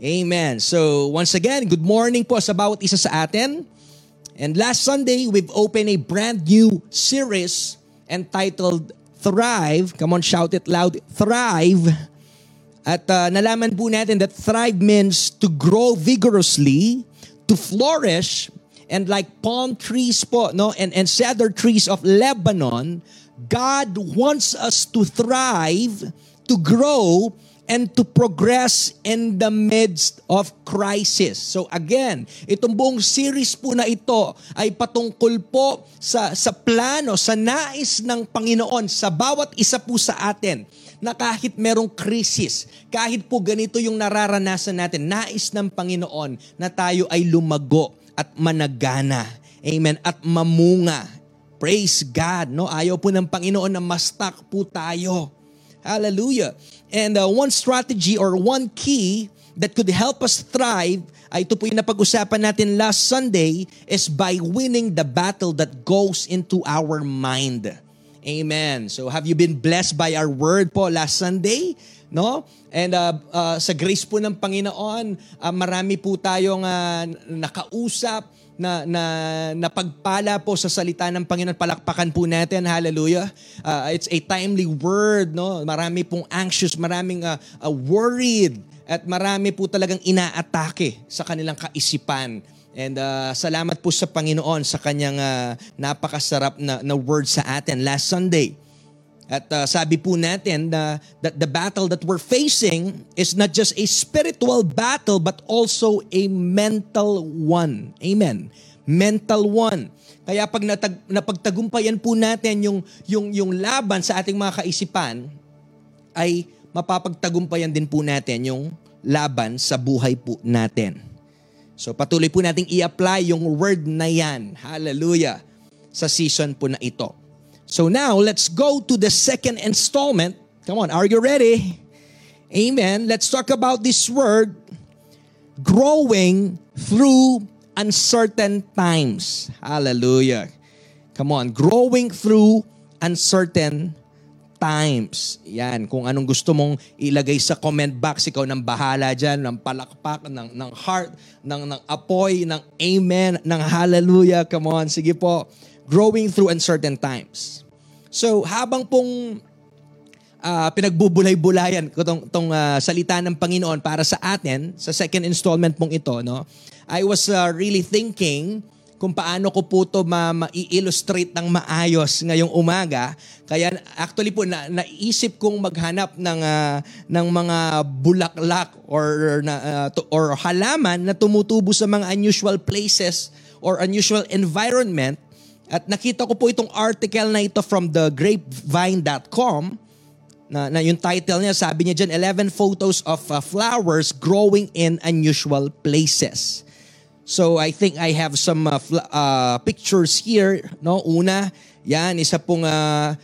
Amen. So once again, good morning po sa bawat isa sa atin. And last Sunday, we've opened a brand new series entitled Thrive. Come on, shout it loud. Thrive. At uh, nalaman po natin that thrive means to grow vigorously, to flourish, and like palm trees po, no, and, and cedar trees of Lebanon, God wants us to thrive, to grow, and to progress in the midst of crisis. So again, itong buong series po na ito ay patungkol po sa, sa plano, sa nais ng Panginoon sa bawat isa po sa atin na kahit merong krisis, kahit po ganito yung nararanasan natin, nais ng Panginoon na tayo ay lumago at managana. Amen. At mamunga. Praise God. No? Ayaw po ng Panginoon na mastak po tayo. Hallelujah. And uh, one strategy or one key that could help us thrive ay ito po yung napag-usapan natin last Sunday is by winning the battle that goes into our mind. Amen. So have you been blessed by our word po last Sunday? No? And uh, uh, sa grace po ng Panginoon, uh, marami po tayong uh, nakausap, na, na napagpala po sa salita ng Panginoon. Palakpakan po natin. Hallelujah. Uh, it's a timely word. No? Marami pong anxious, maraming uh, uh, worried, at marami po talagang inaatake sa kanilang kaisipan. And uh, salamat po sa Panginoon sa kanyang uh, napakasarap na, na word sa atin last Sunday. At uh, sabi po natin na that the battle that we're facing is not just a spiritual battle but also a mental one. Amen. Mental one. Kaya pag natag, napagtagumpayan po natin yung, yung, yung laban sa ating mga kaisipan, ay mapapagtagumpayan din po natin yung laban sa buhay po natin. So patuloy po nating i-apply yung word na yan. Hallelujah. Sa season po na ito. So now, let's go to the second installment. Come on, are you ready? Amen. Let's talk about this word, growing through uncertain times. Hallelujah. Come on, growing through uncertain times. Yan, kung anong gusto mong ilagay sa comment box, ikaw ng bahala dyan, ng palakpak, ng, ng heart, ng, ng apoy, ng amen, ng hallelujah. Come on, sige po growing through uncertain times. So habang pong uh, pinagbubulay-bulayan ko tong, tong uh, salita ng Panginoon para sa atin, sa second installment pong ito, no, I was uh, really thinking kung paano ko po ito ma- ma-illustrate ng maayos ngayong umaga. Kaya actually po na, naisip kong maghanap ng uh, ng mga bulaklak or na, uh, or halaman na tumutubo sa mga unusual places or unusual environment at nakita ko po itong article na ito from the grapevine.com na, na yung title niya, sabi niya dyan, 11 photos of uh, flowers growing in unusual places. So I think I have some uh, fl- uh, pictures here. No? Una, yan, isa pong uh,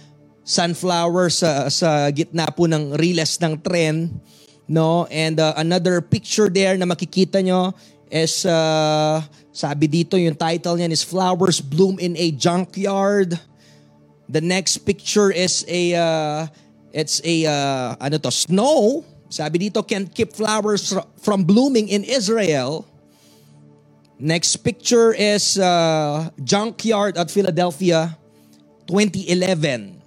sunflower sa, sa gitna po ng riles ng tren. No? And uh, another picture there na makikita nyo is uh, sabi dito, yung title niyan is Flowers Bloom in a Junkyard. The next picture is a, uh, it's a, uh, ano to, snow. Sabi dito, can keep flowers from blooming in Israel. Next picture is uh, Junkyard at Philadelphia, 2011.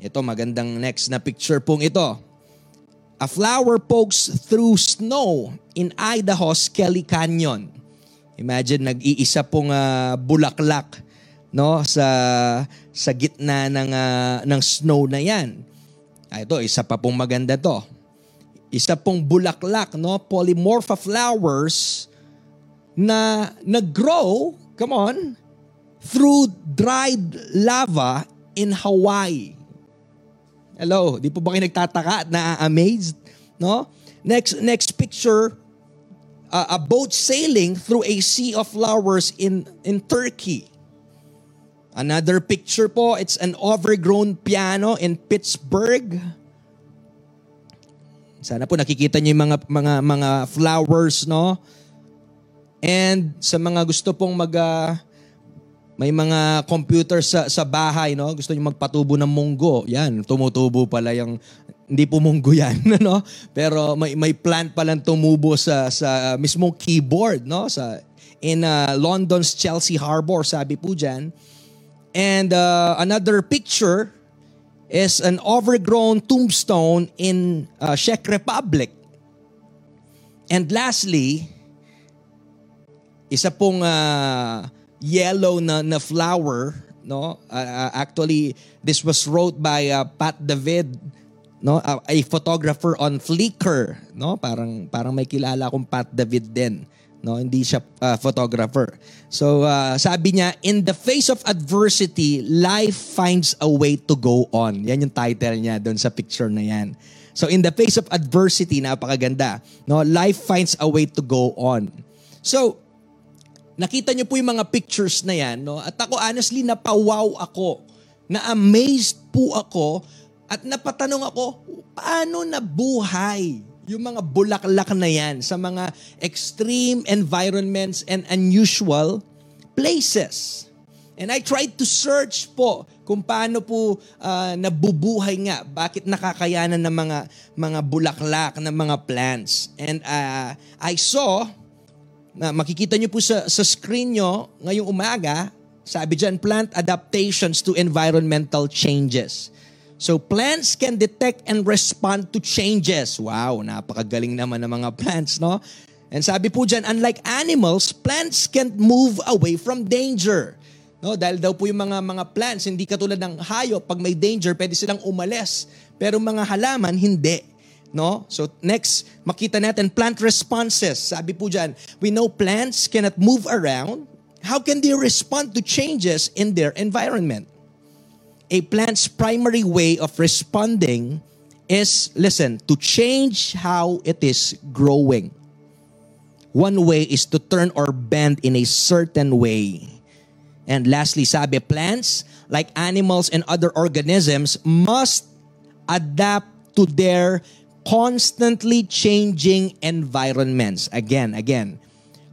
Ito, magandang next na picture pong ito. A flower pokes through snow in Idaho's Kelly Canyon. Imagine nag-iisa pong uh, bulaklak no sa sa gitna ng uh, ng snow na 'yan. Ah, ito isa pa pong maganda to. Isa pong bulaklak no polymorpha flowers na nag-grow, come on, through dried lava in Hawaii. Hello, di po ba kayo nagtataka at na-amazed? No? Next next picture, uh, a boat sailing through a sea of flowers in, in Turkey. Another picture po, it's an overgrown piano in Pittsburgh. Sana po nakikita niyo yung mga mga mga flowers, no? And sa mga gusto pong mag uh, may mga computer sa sa bahay, no? Gusto niyo magpatubo ng munggo. Yan, tumutubo pala yung hindi pumunggo yan, no? Pero may may plant pa lang tumubo sa sa mismong keyboard, no? Sa in uh, London's Chelsea Harbor, sabi po diyan. And uh, another picture is an overgrown tombstone in uh, Czech Republic. And lastly, isa pong uh, yellow na, na flower, no? Uh, actually, this was wrote by uh, Pat David, no? Uh, a photographer on Flickr, no? Parang parang may kilala akong Pat David din, no? Hindi siya uh, photographer. So, uh, sabi niya, in the face of adversity, life finds a way to go on. Yan yung title niya doon sa picture na yan. So, in the face of adversity, napakaganda, no? Life finds a way to go on. So, Nakita niyo po yung mga pictures na yan, no? At ako honestly, napawaw ako. Na-amazed po ako at napatanong ako, paano nabuhay yung mga bulaklak na yan sa mga extreme environments and unusual places? And I tried to search po kung paano po uh, nabubuhay nga, bakit nakakayanan ng mga mga bulaklak, ng mga plants. And uh, I saw na makikita nyo po sa, sa screen nyo ngayong umaga, sabi dyan, plant adaptations to environmental changes. So plants can detect and respond to changes. Wow, napakagaling naman ng mga plants, no? And sabi po dyan, unlike animals, plants can't move away from danger. No, dahil daw po yung mga mga plants hindi katulad ng hayop, pag may danger, pwede silang umalis. Pero mga halaman hindi. No? So next, makita natin plant responses. Sabi po dyan, we know plants cannot move around. How can they respond to changes in their environment? A plant's primary way of responding is, listen, to change how it is growing. One way is to turn or bend in a certain way. And lastly, sabi, plants, like animals and other organisms, must adapt to their constantly changing environments. Again, again.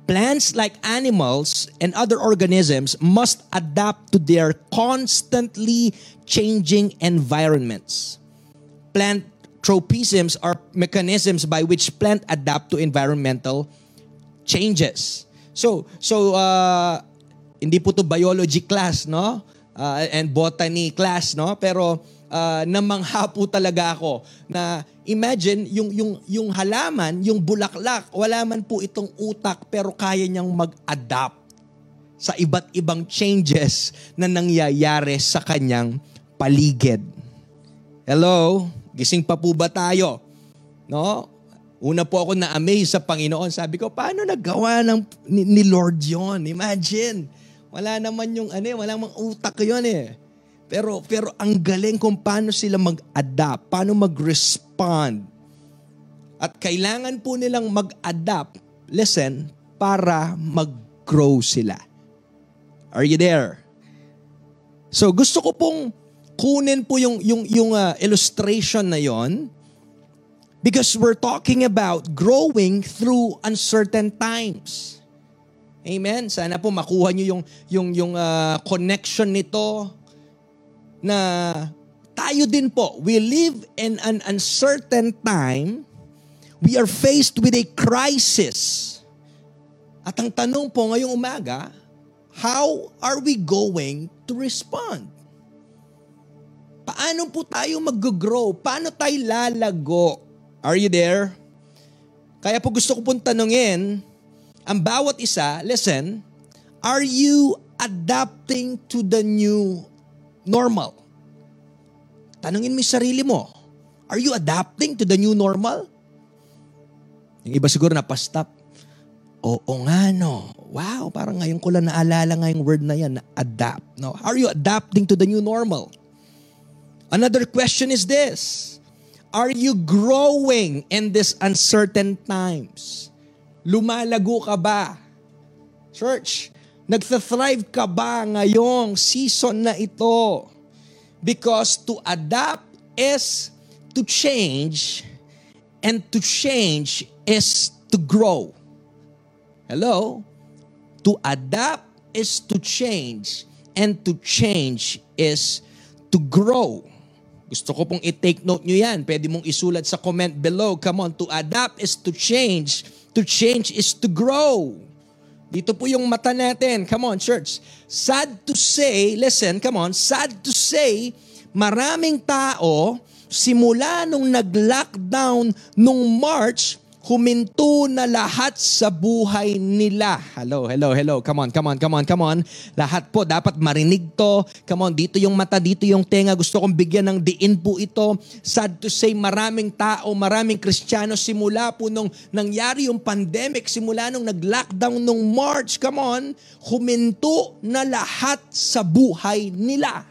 Plants like animals and other organisms must adapt to their constantly changing environments. Plant tropisms are mechanisms by which plant adapt to environmental changes. So, so uh, hindi po to biology class, no? Uh, and botany class, no? Pero uh, namangha po talaga ako na imagine yung yung yung halaman, yung bulaklak, wala man po itong utak pero kaya niyang mag-adapt sa iba't ibang changes na nangyayari sa kanyang paligid. Hello? Gising pa po ba tayo? No? Una po ako na-amaze sa Panginoon. Sabi ko, paano nagawa ng, ni, ni Lord yon? Imagine. Wala naman yung ano, eh, wala mang utak yon eh. Pero, pero ang galing kung paano sila mag-adapt, paano mag-respond. At kailangan po nilang mag-adapt, listen, para mag-grow sila. Are you there? So gusto ko pong kunin po yung yung yung uh, illustration na yon because we're talking about growing through uncertain times. Amen. Sana po makuha niyo yung yung yung uh, connection nito na tayo din po, we live in an uncertain time. We are faced with a crisis. At ang tanong po ngayong umaga, how are we going to respond? Paano po tayo mag-grow? Paano tayo lalago? Are you there? Kaya po gusto ko pong tanungin, ang bawat isa, listen, are you adapting to the new normal? Tanungin mo yung sarili mo, are you adapting to the new normal? Yung iba siguro napastop. Oo nga no. Wow, parang ngayon ko lang naalala nga yung word na yan, adapt. No? Are you adapting to the new normal? Another question is this. Are you growing in these uncertain times? Lumalago ka ba? Church, nagsa-thrive ka ba ngayong season na ito? Because to adapt is to change and to change is to grow. Hello? To adapt is to change and to change is to grow. Gusto ko pong i-take note nyo yan. Pwede mong isulat sa comment below. Come on, to adapt is to change. To change is to grow. Dito po yung mata natin. Come on, church. Sad to say, listen, come on, sad to say, maraming tao, simula nung nag-lockdown nung March, huminto na lahat sa buhay nila. Hello, hello, hello. Come on, come on, come on, come on. Lahat po dapat marinig to. Come on, dito yung mata, dito yung tenga. Gusto kong bigyan ng diin po ito. Sad to say, maraming tao, maraming Kristiyano simula po nung nangyari yung pandemic, simula nung nag-lockdown nung March, come on, huminto na lahat sa buhay nila.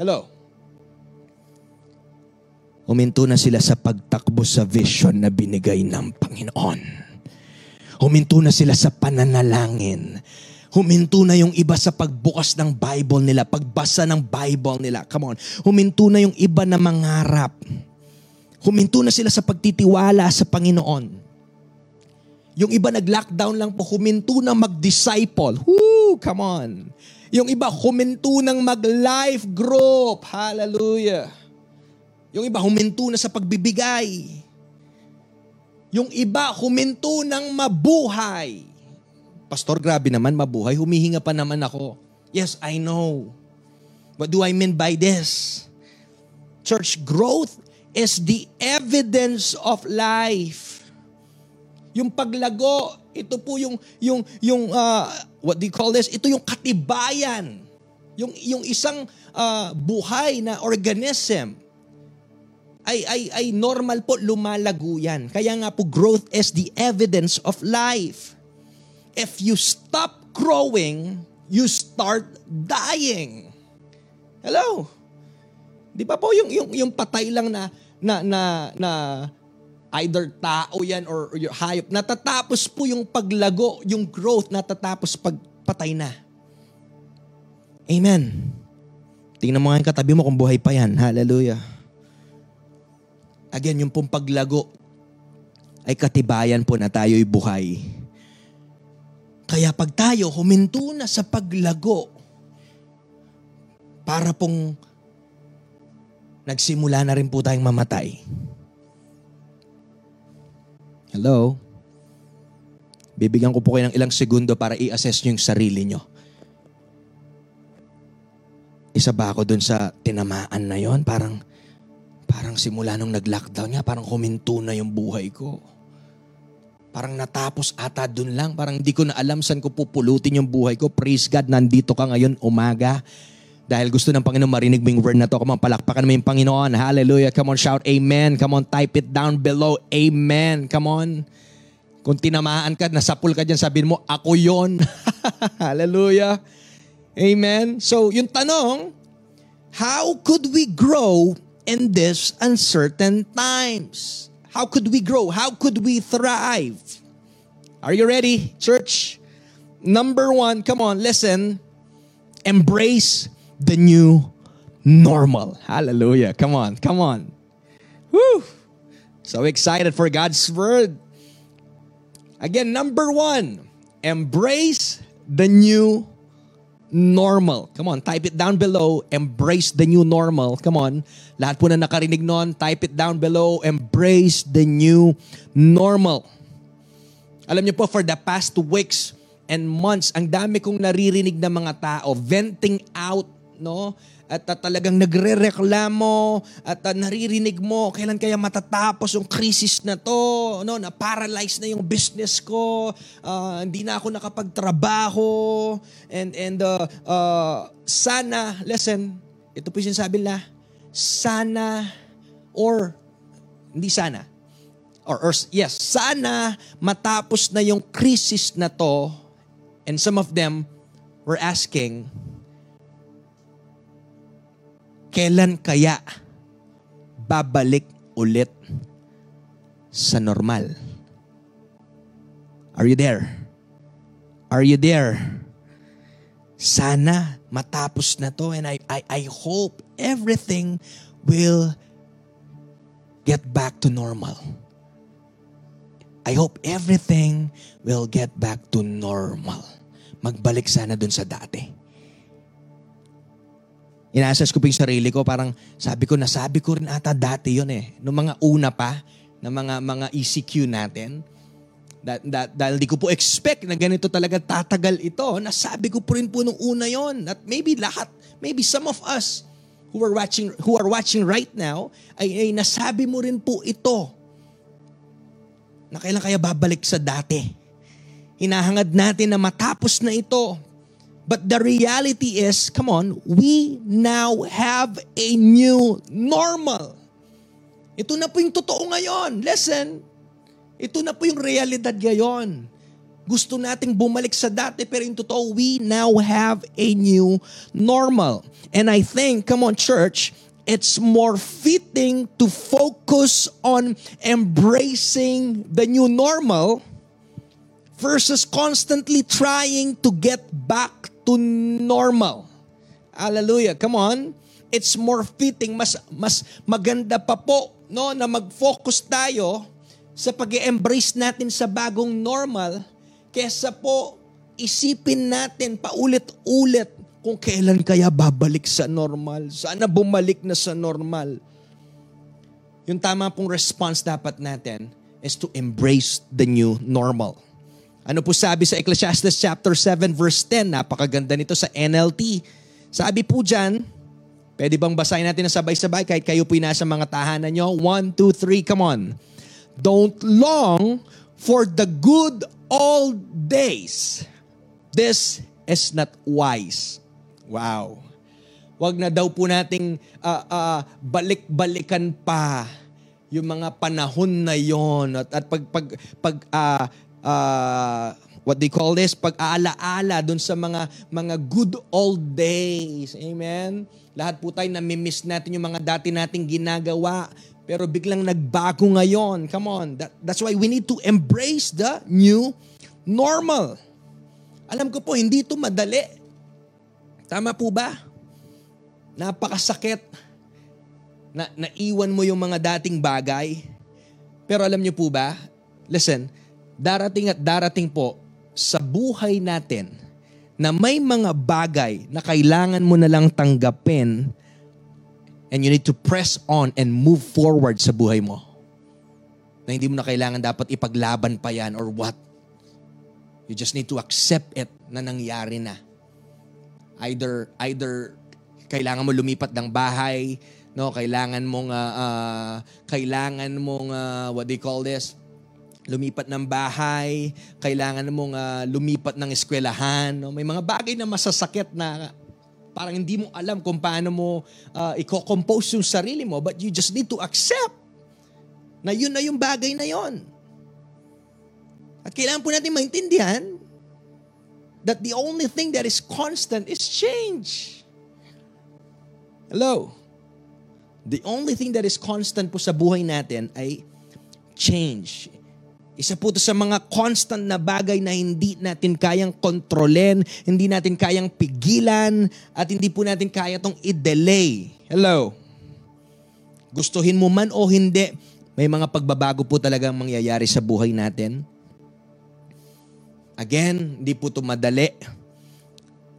Hello. Huminto na sila sa pagtakbo sa vision na binigay ng Panginoon. Huminto na sila sa pananalangin. Huminto na yung iba sa pagbukas ng Bible nila, pagbasa ng Bible nila. Come on. Huminto na yung iba na mangarap. Huminto na sila sa pagtitiwala sa Panginoon. Yung iba nag-lockdown lang po, huminto na mag-disciple. Woo, come on. Yung iba huminto ng mag-life group. Hallelujah. Yung iba huminto na sa pagbibigay. Yung iba huminto ng mabuhay. Pastor, grabe naman mabuhay. Humihinga pa naman ako. Yes, I know. What do I mean by this? Church growth is the evidence of life. Yung paglago, ito po yung yung yung uh, what do you call this? Ito yung katibayan. Yung yung isang uh, buhay na organism ay, ay, ay normal po, lumalago yan. Kaya nga po, growth is the evidence of life. If you stop growing, you start dying. Hello? Di ba po yung, yung, yung patay lang na, na, na, na either tao yan or, or hayop, natatapos po yung paglago, yung growth, natatapos pag patay na. Amen. Tingnan mo nga yung katabi mo kung buhay pa yan. Hallelujah. Again, yung pong paglago ay katibayan po na tayo'y buhay. Kaya pag tayo huminto na sa paglago, para pong nagsimula na rin po tayong mamatay. Hello? Bibigyan ko po kayo ng ilang segundo para i-assess nyo yung sarili nyo. Isa ba ako dun sa tinamaan na yon? Parang, Parang simula nung nag-lockdown nga, parang huminto na yung buhay ko. Parang natapos ata dun lang. Parang hindi ko na alam saan ko pupulutin yung buhay ko. Praise God, nandito ka ngayon umaga. Dahil gusto ng Panginoon marinig mo yung word na to. Come on, palakpakan mo yung Panginoon. Hallelujah. Come on, shout amen. Come on, type it down below. Amen. Come on. Kung tinamaan ka, nasapul ka dyan, sabihin mo, ako yon. Hallelujah. Amen. So, yung tanong, how could we grow in these uncertain times. How could we grow? How could we thrive? Are you ready, church? Number one, come on, listen. Embrace the new normal. Hallelujah. Come on, come on. Woo! So excited for God's word. Again, number one, embrace the new normal. Come on, type it down below. Embrace the new normal. Come on. Lahat po na nakarinig nun, type it down below. Embrace the new normal. Alam niyo po, for the past weeks and months, ang dami kong naririnig na mga tao venting out, no? At uh, talagang nagrereklamo at uh, naririnig mo kailan kaya matatapos yung crisis na to no na paralyze na yung business ko uh, hindi na ako nakapagtrabaho. And and uh, uh, sana listen ito po yung sinasabi nila sana or hindi sana or, or yes sana matapos na yung crisis na to. And some of them were asking kailan kaya babalik ulit sa normal? Are you there? Are you there? Sana matapos na to and I, I, I hope everything will get back to normal. I hope everything will get back to normal. Magbalik sana dun sa dati. Inassess ko po yung sarili ko, parang sabi ko, nasabi ko rin ata dati yun eh. Noong mga una pa, na mga mga ECQ natin. That, that, dahil di ko po expect na ganito talaga tatagal ito. Nasabi ko po rin po nung una yon At maybe lahat, maybe some of us who are watching who are watching right now ay, ay nasabi mo rin po ito na kailan kaya babalik sa dati. Hinahangad natin na matapos na ito. But the reality is, come on, we now have a new normal. Ito na po yung totoo ngayon. Listen, ito na po yung realidad ngayon. Gusto nating bumalik sa dati pero yung totoo, we now have a new normal. And I think, come on church, it's more fitting to focus on embracing the new normal versus constantly trying to get back to normal. Hallelujah. Come on. It's more fitting, mas mas maganda pa po no na mag-focus tayo sa pag-embrace natin sa bagong normal kesa po isipin natin paulit-ulit kung kailan kaya babalik sa normal. Sana bumalik na sa normal. Yung tama pong response dapat natin is to embrace the new normal. Ano po sabi sa Ecclesiastes chapter 7 verse 10? Napakaganda nito sa NLT. Sabi po dyan, pwede bang basahin natin na sabay-sabay kahit kayo po nasa mga tahanan nyo? One, two, three, come on. Don't long for the good old days. This is not wise. Wow. Wag na daw po nating uh, uh, balik-balikan pa yung mga panahon na yon at, at pag pag pag uh, uh, what they call this, pag-aalaala dun sa mga mga good old days. Amen? Lahat po tayo nami-miss natin yung mga dati nating ginagawa, pero biglang nagbago ngayon. Come on. That, that's why we need to embrace the new normal. Alam ko po, hindi ito madali. Tama po ba? Napakasakit na naiwan mo yung mga dating bagay. Pero alam niyo po ba? Listen, darating at darating po sa buhay natin na may mga bagay na kailangan mo na lang tanggapin and you need to press on and move forward sa buhay mo. Na hindi mo na kailangan dapat ipaglaban pa yan or what. You just need to accept it na nangyari na. Either either kailangan mo lumipat ng bahay, no, kailangan mong uh, uh, kailangan mong uh, what they call this, lumipat ng bahay, kailangan mong uh, lumipat ng eskwelahan. No? May mga bagay na masasakit na parang hindi mo alam kung paano mo uh, i-compose yung sarili mo, but you just need to accept na yun na yung bagay na yon. At kailangan po natin maintindihan that the only thing that is constant is change. Hello? The only thing that is constant po sa buhay natin ay change. Isa po ito sa mga constant na bagay na hindi natin kayang kontrolin, hindi natin kayang pigilan, at hindi po natin kaya itong i-delay. Hello? Gustuhin mo man o hindi, may mga pagbabago po talagang mangyayari sa buhay natin. Again, hindi po ito madali.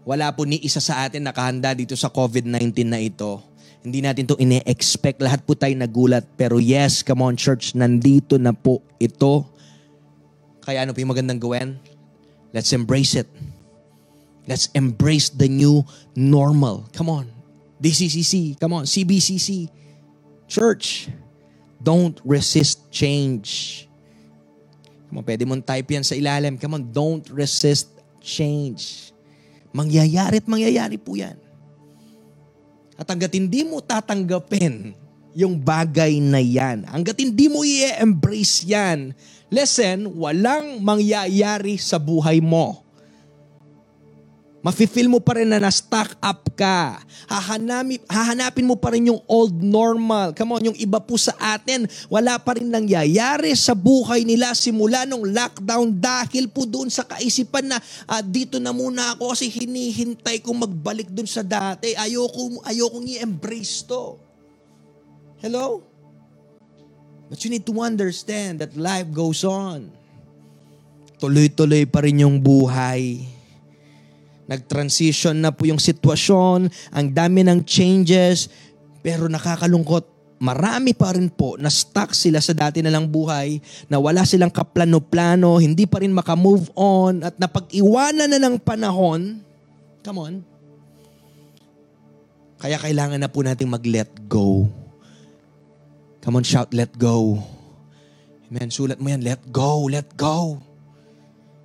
Wala po ni isa sa atin nakahanda dito sa COVID-19 na ito. Hindi natin to ine-expect. Lahat po tayo nagulat. Pero yes, come on church, nandito na po ito kaya ano pa yung magandang gawin? Let's embrace it. Let's embrace the new normal. Come on. DCCC. Come on. CBCC. Church. Don't resist change. Come on, pwede mong type yan sa ilalim. Come on, don't resist change. Mangyayari at mangyayari po yan. At hanggat hindi mo tatanggapin yung bagay na yan, hanggat hindi mo i-embrace yan, Listen, walang mangyayari sa buhay mo. Mafe-feel mo pa rin na na-stock up ka. Hahanapin, hahanapin mo pa rin yung old normal. Come on, yung iba po sa atin, wala pa rin nangyayari sa buhay nila simula nung lockdown dahil po doon sa kaisipan na ah, dito na muna ako kasi hinihintay kong magbalik doon sa dati. Ayoko, ayoko i-embrace to. Hello? But you need to understand that life goes on. Tuloy-tuloy pa rin yung buhay. Nag-transition na po yung sitwasyon, ang dami ng changes, pero nakakalungkot. Marami pa rin po na stuck sila sa dati na lang buhay, na wala silang kaplano-plano, hindi pa rin makamove on, at napag-iwanan na ng panahon, come on, kaya kailangan na po nating mag-let go. Come on, shout, let go. Amen. Sulat mo yan, let go, let go.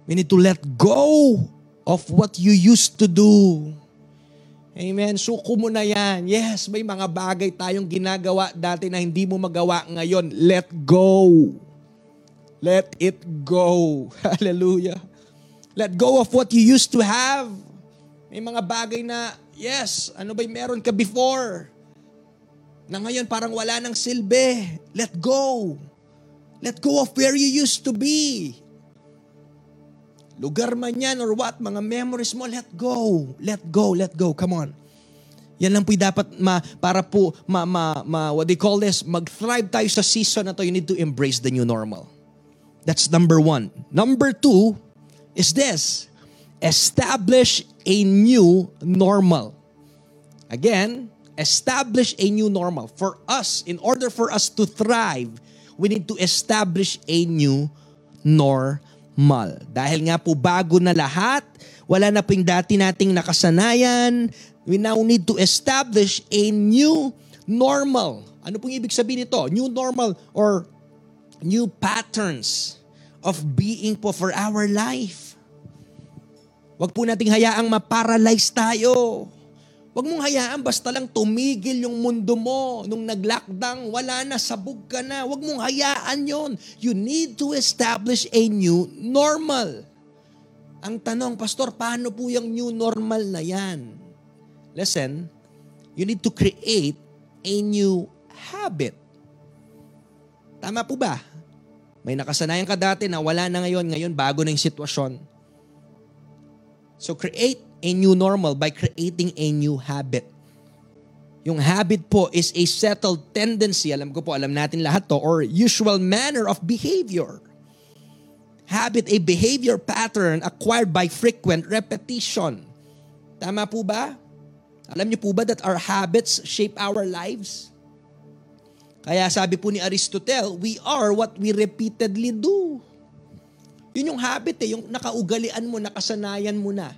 We need to let go of what you used to do. Amen. Suko mo na yan. Yes, may mga bagay tayong ginagawa dati na hindi mo magawa ngayon. Let go. Let it go. Hallelujah. Let go of what you used to have. May mga bagay na, yes, ano ba'y meron ka before? Na ngayon parang wala nang silbi. Let go. Let go of where you used to be lugar man yan or what, mga memories mo, let go. Let go, let go. Come on. Yan lang po dapat ma, para po, ma, ma, ma, what they call this, mag-thrive tayo sa season na to, you need to embrace the new normal. That's number one. Number two is this, establish a new normal. Again, establish a new normal. For us, in order for us to thrive, we need to establish a new normal mal. Dahil nga po bago na lahat, wala na po yung dati nating nakasanayan, we now need to establish a new normal. Ano pong ibig sabihin nito? New normal or new patterns of being po for our life. Huwag po nating hayaang maparalyze tayo. Huwag mong hayaan basta lang tumigil yung mundo mo. Nung nag-lockdown, wala na, sabog ka na. Huwag mong hayaan yon. You need to establish a new normal. Ang tanong, Pastor, paano po yung new normal na yan? Listen, you need to create a new habit. Tama po ba? May nakasanayan ka dati na wala na ngayon, ngayon bago na yung sitwasyon. So create a new normal by creating a new habit. Yung habit po is a settled tendency, alam ko po, alam natin lahat to, or usual manner of behavior. Habit, a behavior pattern acquired by frequent repetition. Tama po ba? Alam niyo po ba that our habits shape our lives? Kaya sabi po ni Aristotle, we are what we repeatedly do. Yun yung habit eh, yung nakaugalian mo, nakasanayan mo na.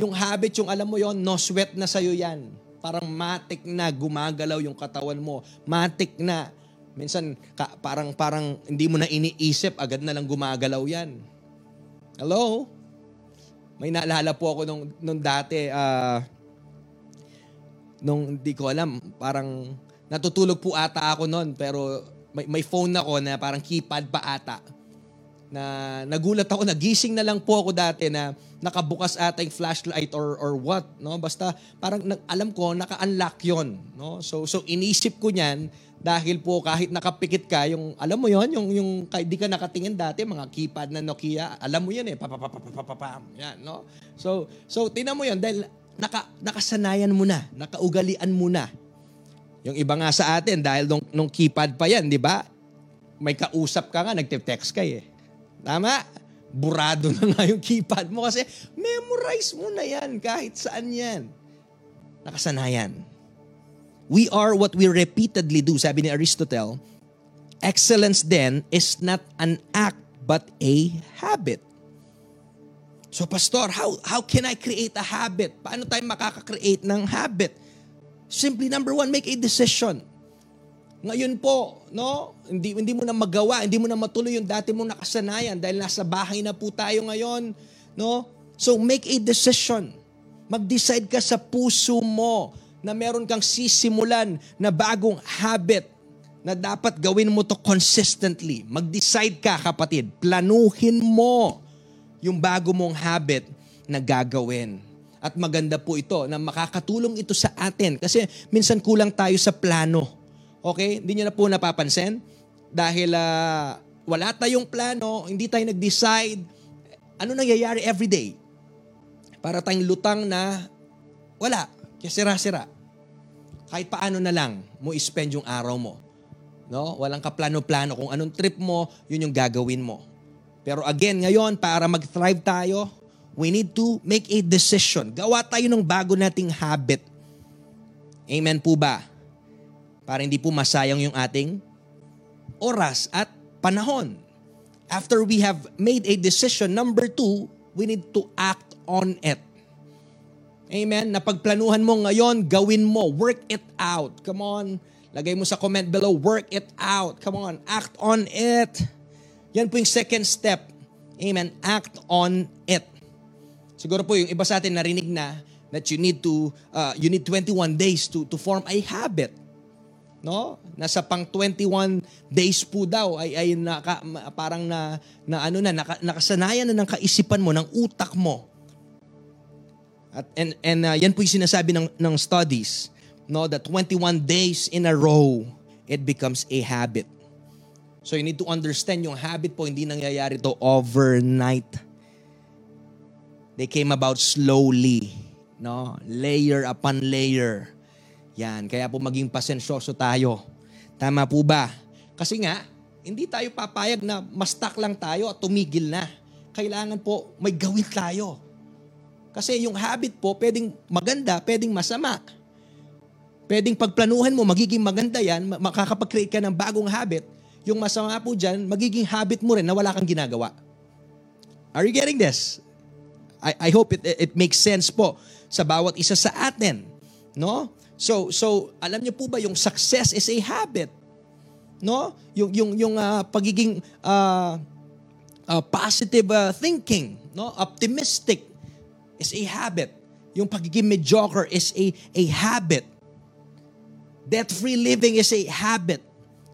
Yung habit, yung alam mo yon no sweat na sa'yo yan. Parang matik na gumagalaw yung katawan mo. Matik na. Minsan, ka, parang, parang hindi mo na iniisip, agad na lang gumagalaw yan. Hello? May naalala po ako nung, nung dati, uh, nung hindi ko alam, parang natutulog po ata ako noon, pero may, may phone ako na parang keypad pa ata na nagulat ako, nagising na lang po ako dati na nakabukas ata yung flashlight or or what, no? Basta parang alam ko naka-unlock 'yon, no? So so inisip ko niyan dahil po kahit nakapikit ka, yung alam mo 'yon, yung yung kahit di ka nakatingin dati mga keypad na Nokia, alam mo 'yan eh, papapapapapam, yan, no? So so tinan mo 'yon dahil naka, nakasanayan mo na, nakaugalian mo na. Yung iba nga sa atin dahil nung, nung keypad pa yan, di ba? May kausap ka nga, nagte-text ka eh. Tama? Burado na nga yung keypad mo kasi memorize mo na yan kahit saan yan. Nakasanayan. We are what we repeatedly do, sabi ni Aristotle. Excellence then is not an act but a habit. So pastor, how how can I create a habit? Paano tayo makaka-create ng habit? Simply number one, make a decision. Ngayon po, no, hindi hindi mo na magawa, hindi mo na matuloy yung dati mong nakasanayan dahil nasa bahay na po tayo ngayon, no? So make a decision. Mag-decide ka sa puso mo na meron kang sisimulan na bagong habit na dapat gawin mo to consistently. Mag-decide ka, kapatid. Planuhin mo yung bago mong habit na gagawin. At maganda po ito na makakatulong ito sa atin kasi minsan kulang tayo sa plano Okay? Hindi niyo na po napapansin? Dahil uh, wala tayong plano, hindi tayo nag-decide. Ano nangyayari every day? Para tayong lutang na wala. Kaya sira-sira. Kahit paano na lang mo spend yung araw mo. No? Walang kaplano-plano. Kung anong trip mo, yun yung gagawin mo. Pero again, ngayon, para mag-thrive tayo, we need to make a decision. Gawa tayo ng bago nating habit. Amen po ba? Para hindi po masayang yung ating oras at panahon. After we have made a decision, number two, we need to act on it. Amen? Napagplanuhan mo ngayon, gawin mo. Work it out. Come on. Lagay mo sa comment below, work it out. Come on, act on it. Yan po yung second step. Amen. Act on it. Siguro po yung iba sa atin narinig na that you need to uh, you need 21 days to to form a habit. No? Nasa pang 21 days po daw ay ay naka, parang na na ano na naka, nakasanayan na ng kaisipan mo, ng utak mo. At and and uh, yan po yung sinasabi ng ng studies no, that 21 days in a row, it becomes a habit. So you need to understand yung habit po, hindi nangyayari to overnight. They came about slowly, no? Layer upon layer. Yan, kaya po maging pasensyoso tayo. Tama po ba? Kasi nga, hindi tayo papayag na mastak lang tayo at tumigil na. Kailangan po may gawin tayo. Kasi yung habit po, pwedeng maganda, pwedeng masama. Pwedeng pagplanuhan mo, magiging maganda yan, makakapag-create ka ng bagong habit. Yung masama po dyan, magiging habit mo rin na wala kang ginagawa. Are you getting this? I, I hope it, it makes sense po sa bawat isa sa atin. No? So, so alam niyo po ba yung success is a habit? No? Yung yung yung uh, pagiging uh, uh, positive uh, thinking, no? Optimistic is a habit. Yung pagiging mediocre is a a habit. Debt-free living is a habit.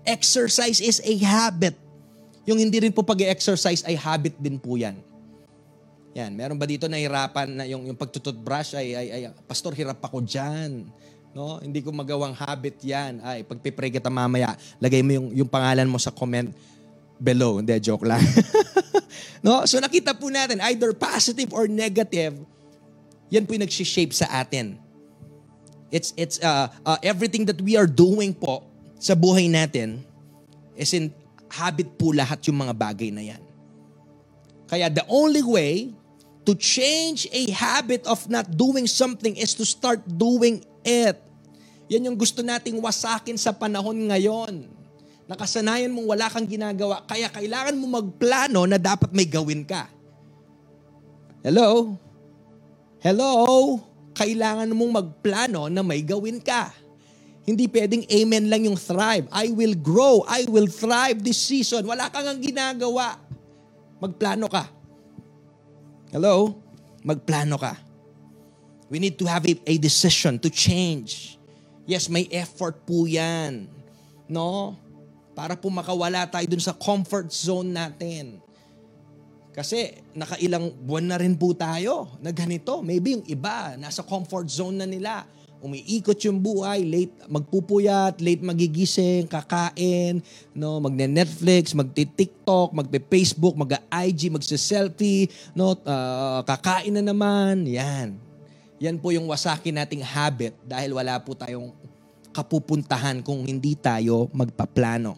Exercise is a habit. Yung hindi rin po pag-exercise ay habit din po yan. Yan, meron ba dito na hirapan na yung, yung pagtututbrush ay, ay, ay, pastor, hirap ako dyan. No? Hindi ko magawang habit yan. Ay, pagpipray kita mamaya, lagay mo yung, yung pangalan mo sa comment below. Hindi, joke lang. no? So nakita po natin, either positive or negative, yan po yung nagsishape sa atin. It's it's uh, uh, everything that we are doing po sa buhay natin is in habit po lahat yung mga bagay na yan. Kaya the only way to change a habit of not doing something is to start doing it. Yan yung gusto nating wasakin sa panahon ngayon. Nakasanayan mong wala kang ginagawa, kaya kailangan mo magplano na dapat may gawin ka. Hello? Hello? kailangan mong magplano na may gawin ka. Hindi pwedeng amen lang yung thrive. I will grow. I will thrive this season. Wala kang ang ginagawa. Magplano ka. Hello? Magplano ka. We need to have a, a decision to change. Yes, may effort po yan. No? Para po makawala tayo dun sa comfort zone natin. Kasi nakailang buwan na rin po tayo na ganito. Maybe yung iba, nasa comfort zone na nila. Umiikot yung buhay, late magpupuyat, late magigising, kakain, no, magne-Netflix, magti-TikTok, magpe-Facebook, mag-IG, magse-selfie, no, uh, kakain na naman. Yan. Yan po yung wasaki nating habit dahil wala po tayong kapupuntahan kung hindi tayo magpaplano.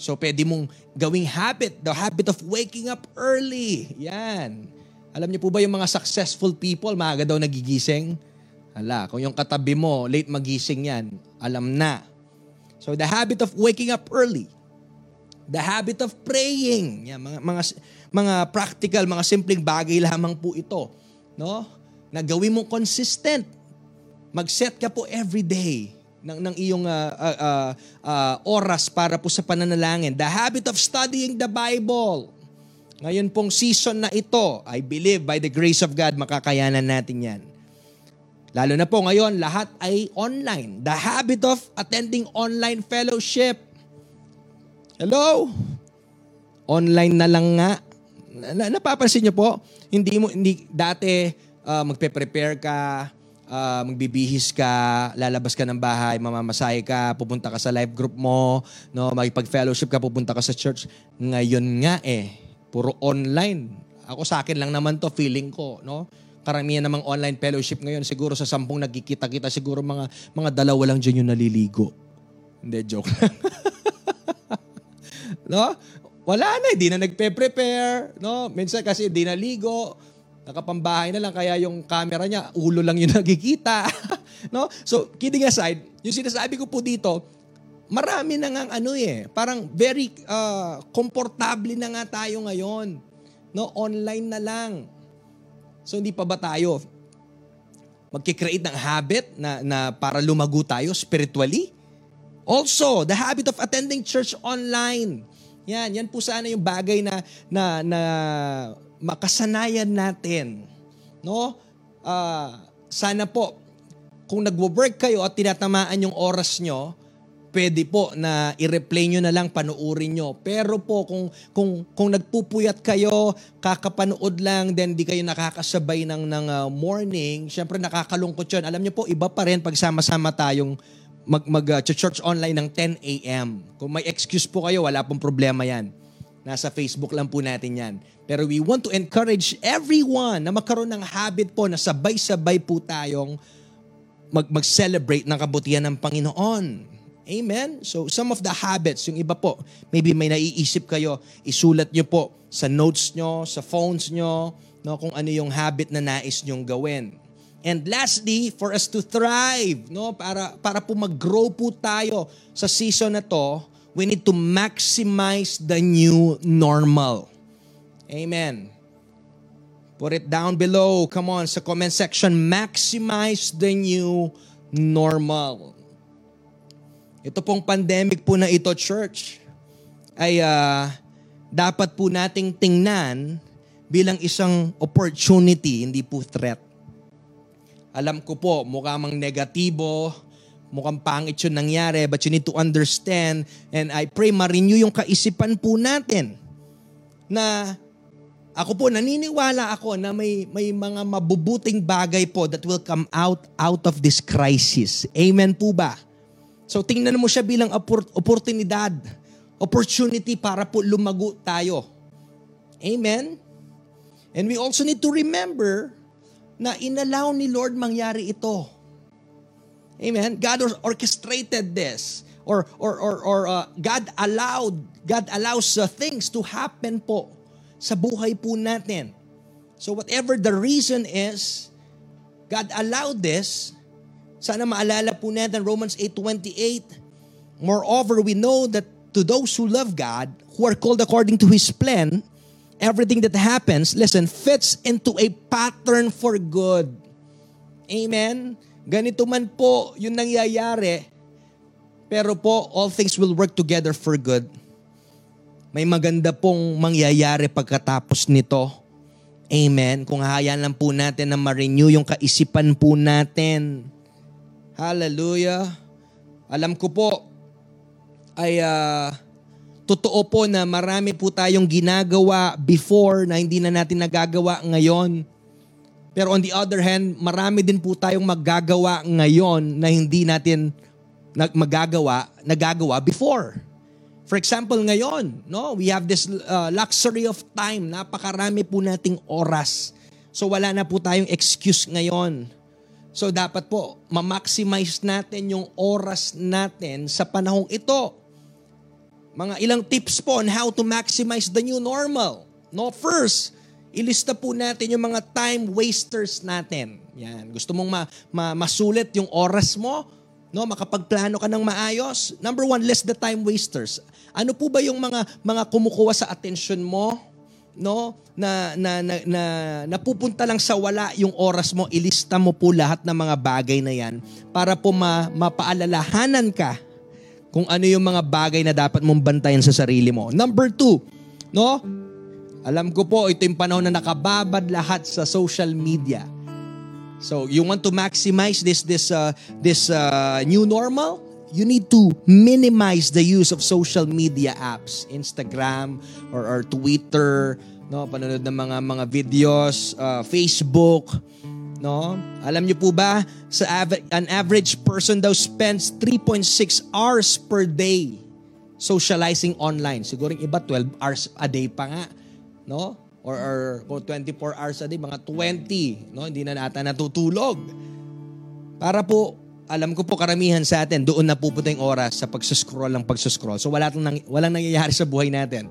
So pwede mong gawing habit, the habit of waking up early. Yan. Alam niyo po ba yung mga successful people, maaga daw nagigising? Hala, kung yung katabi mo, late magising yan, alam na. So the habit of waking up early. The habit of praying. Yan, mga, mga, mga practical, mga simpleng bagay lamang po ito. No? Na gawin mo consistent. Mag-set ka po every day ng, ng iyong uh, uh, uh, oras para po sa pananalangin. The habit of studying the Bible. Ngayon pong season na ito, I believe by the grace of God, makakayanan natin yan. Lalo na po ngayon, lahat ay online. The habit of attending online fellowship. Hello? Online na lang nga. Na, napapansin niyo po, hindi mo hindi dati uh, magpe-prepare ka, uh, magbibihis ka, lalabas ka ng bahay, mamamasahe ka, pupunta ka sa live group mo, no, makipag-fellowship ka, pupunta ka sa church. Ngayon nga eh, puro online. Ako sa akin lang naman to, feeling ko, no? Karamihan namang online fellowship ngayon, siguro sa sampung nagkikita-kita, siguro mga mga dalawa lang dyan yung naliligo. Hindi, joke lang. no? Wala na, hindi na nagpe-prepare. No? Minsan kasi hindi naligo Nakapambahay na lang kaya yung camera niya, ulo lang yung nakikita. no? So, kidding aside, yung sinasabi ko po dito, marami na nga ano eh, parang very uh, komportable na nga tayo ngayon. No, online na lang. So hindi pa ba tayo magkikreate ng habit na, na para lumago tayo spiritually? Also, the habit of attending church online. Yan, yan po sana yung bagay na na na makasanayan natin. No? Uh, sana po kung nagwo-work kayo at tinatamaan yung oras nyo, pwede po na i-replay nyo na lang, panuorin nyo. Pero po, kung, kung, kung nagpupuyat kayo, kakapanood lang, then di kayo nakakasabay ng, ng uh, morning, syempre nakakalungkot yun. Alam nyo po, iba pa rin pag sama-sama tayong mag, mag uh, church online ng 10 a.m. Kung may excuse po kayo, wala pong problema yan. Nasa Facebook lang po natin yan. Pero we want to encourage everyone na magkaroon ng habit po na sabay-sabay po tayong mag- mag-celebrate ng kabutihan ng Panginoon. Amen? So some of the habits, yung iba po, maybe may naiisip kayo, isulat nyo po sa notes nyo, sa phones nyo, no, kung ano yung habit na nais nyong gawin. And lastly, for us to thrive, no, para para po mag-grow po tayo sa season na to, we need to maximize the new normal. Amen. Put it down below. Come on, sa comment section, maximize the new normal. Ito pong pandemic po na ito, church, ay uh, dapat po nating tingnan bilang isang opportunity, hindi po threat. Alam ko po, mukha mang negatibo, mukhang pangit yun nangyari, but you need to understand, and I pray ma-renew yung kaisipan po natin na ako po, naniniwala ako na may, may mga mabubuting bagay po that will come out out of this crisis. Amen po ba? So tingnan mo siya bilang oportunidad, opportunity para po lumago tayo. Amen? And we also need to remember na inalaw ni Lord mangyari ito. Amen. God orchestrated this or or or or uh, God allowed God allows uh, things to happen po sa buhay po natin. So whatever the reason is, God allowed this. Sana maalala po natin Romans 8:28. Moreover, we know that to those who love God, who are called according to his plan, everything that happens, listen, fits into a pattern for good. Amen? Ganito man po yung nangyayari, pero po, all things will work together for good. May maganda pong mangyayari pagkatapos nito. Amen. Kung hayaan lang po natin na ma-renew yung kaisipan po natin. Hallelujah. Alam ko po, ay uh, totoo po na marami po tayong ginagawa before na hindi na natin nagagawa ngayon. Pero on the other hand, marami din po tayong magagawa ngayon na hindi natin magagawa, nagagawa before. For example, ngayon, no, we have this uh, luxury of time. Napakarami po nating oras. So wala na po tayong excuse ngayon. So dapat po, ma-maximize natin yung oras natin sa panahong ito mga ilang tips po on how to maximize the new normal. No, first, ilista po natin yung mga time wasters natin. Yan. Gusto mong ma, ma, masulit yung oras mo, no, makapagplano ka ng maayos. Number one, list the time wasters. Ano po ba yung mga mga kumukuha sa attention mo, no? Na na na, na napupunta lang sa wala yung oras mo, ilista mo po lahat ng mga bagay na 'yan para po ma, mapaalalahanan ka kung ano yung mga bagay na dapat mong bantayan sa sarili mo. Number two, no? Alam ko po, ito yung panahon na nakababad lahat sa social media. So, you want to maximize this this uh, this uh, new normal? You need to minimize the use of social media apps, Instagram or, or Twitter, no, panonood ng mga mga videos, uh, Facebook, No? Alam niyo po ba, sa av- an average person daw spends 3.6 hours per day socializing online. Siguro iba 12 hours a day pa nga. No? Or, or, or 24 hours a day, mga 20. No? Hindi na nata natutulog. Para po, alam ko po karamihan sa atin, doon na pupunta yung oras sa pagsuscroll lang pagsuscroll. So wala nang, walang nangyayari sa buhay natin.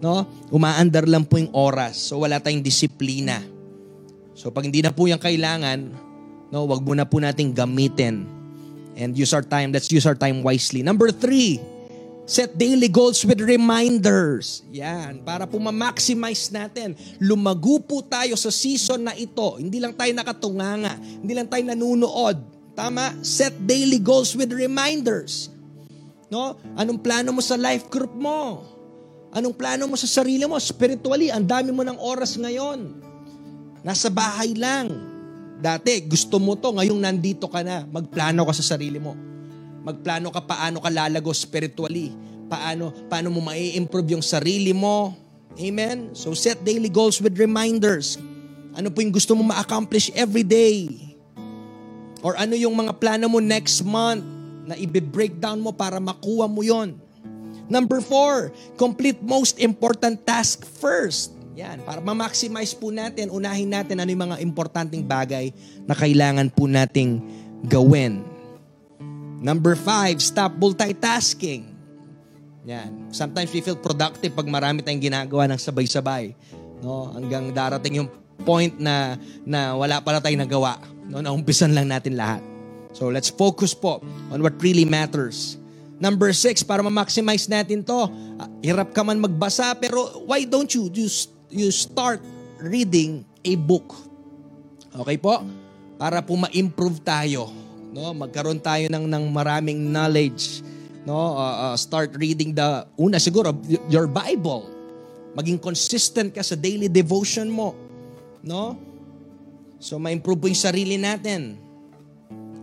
No? Umaandar lang po yung oras. So wala tayong disiplina. So pag hindi na po yan kailangan, no, wag mo na po nating gamitin. And use our time, let's use our time wisely. Number three, set daily goals with reminders. Yan, para po ma-maximize natin. Lumago po tayo sa season na ito. Hindi lang tayo nakatunganga, hindi lang tayo nanunood. Tama? Set daily goals with reminders. No? Anong plano mo sa life group mo? Anong plano mo sa sarili mo? Spiritually, ang dami mo ng oras ngayon. Nasa bahay lang. Dati, gusto mo to, ngayong nandito ka na. Magplano ka sa sarili mo. Magplano ka paano ka lalago spiritually. Paano, paano mo mai-improve yung sarili mo. Amen? So set daily goals with reminders. Ano po yung gusto mo ma-accomplish every day? Or ano yung mga plano mo next month na i-breakdown mo para makuha mo yon? Number four, complete most important task first. Yan, para ma-maximize po natin, unahin natin ano yung mga importanteng bagay na kailangan po nating gawin. Number five, stop multitasking. Yan. Sometimes we feel productive pag marami tayong ginagawa ng sabay-sabay. No? Hanggang darating yung point na, na wala pala tayong nagawa. No? Naumpisan lang natin lahat. So let's focus po on what really matters. Number six, para ma-maximize natin to, uh, hirap ka man magbasa, pero why don't you just you start reading a book? Okay po? Para po ma-improve tayo. No? Magkaroon tayo ng, ng maraming knowledge. No? Uh, uh, start reading the, una siguro, your Bible. Maging consistent ka sa daily devotion mo. No? So, ma-improve yung sarili natin.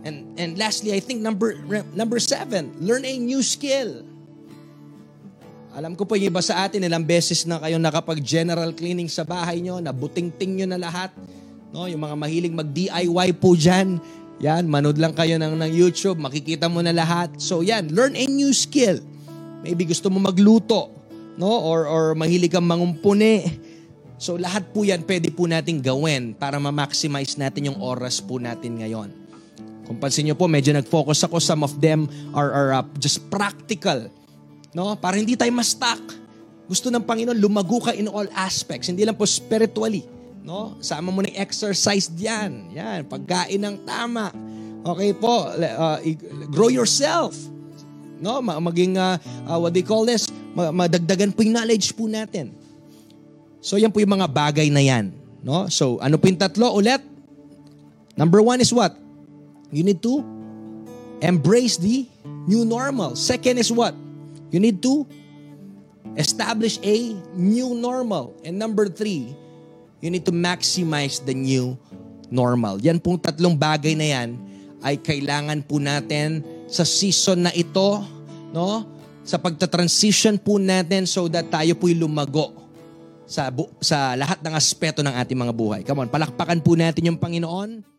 And and lastly, I think number number seven, learn a new skill. Alam ko po yung iba sa atin, ilang beses na kayo nakapag-general cleaning sa bahay nyo, nabuting-ting nyo na lahat. No, yung mga mahilig mag-DIY po dyan, yan, manood lang kayo ng, ng YouTube, makikita mo na lahat. So yan, learn a new skill. Maybe gusto mo magluto, no? Or, or mahilig kang mangumpuni. So lahat po yan pwede po nating gawin para ma-maximize natin yung oras po natin ngayon. Kung pansin nyo po, medyo nag-focus ako. Some of them are, are uh, just practical. No? Para hindi tayo ma-stuck. Gusto ng Panginoon, lumago ka in all aspects. Hindi lang po spiritually. No? Sama mo ng exercise diyan. Yan, pagkain ng tama. Okay po, uh, grow yourself. No, maging uh, uh, what they call this, madagdagan po yung knowledge po natin. So yan po yung mga bagay na yan. No? So ano po yung tatlo ulit? Number one is what? You need to embrace the new normal. Second is what? You need to establish a new normal. And number three, you need to maximize the new normal. Yan pong tatlong bagay na yan ay kailangan po natin sa season na ito, no? Sa pagta-transition po natin so that tayo po'y lumago sa bu- sa lahat ng aspeto ng ating mga buhay. Come on, palakpakan po natin yung Panginoon.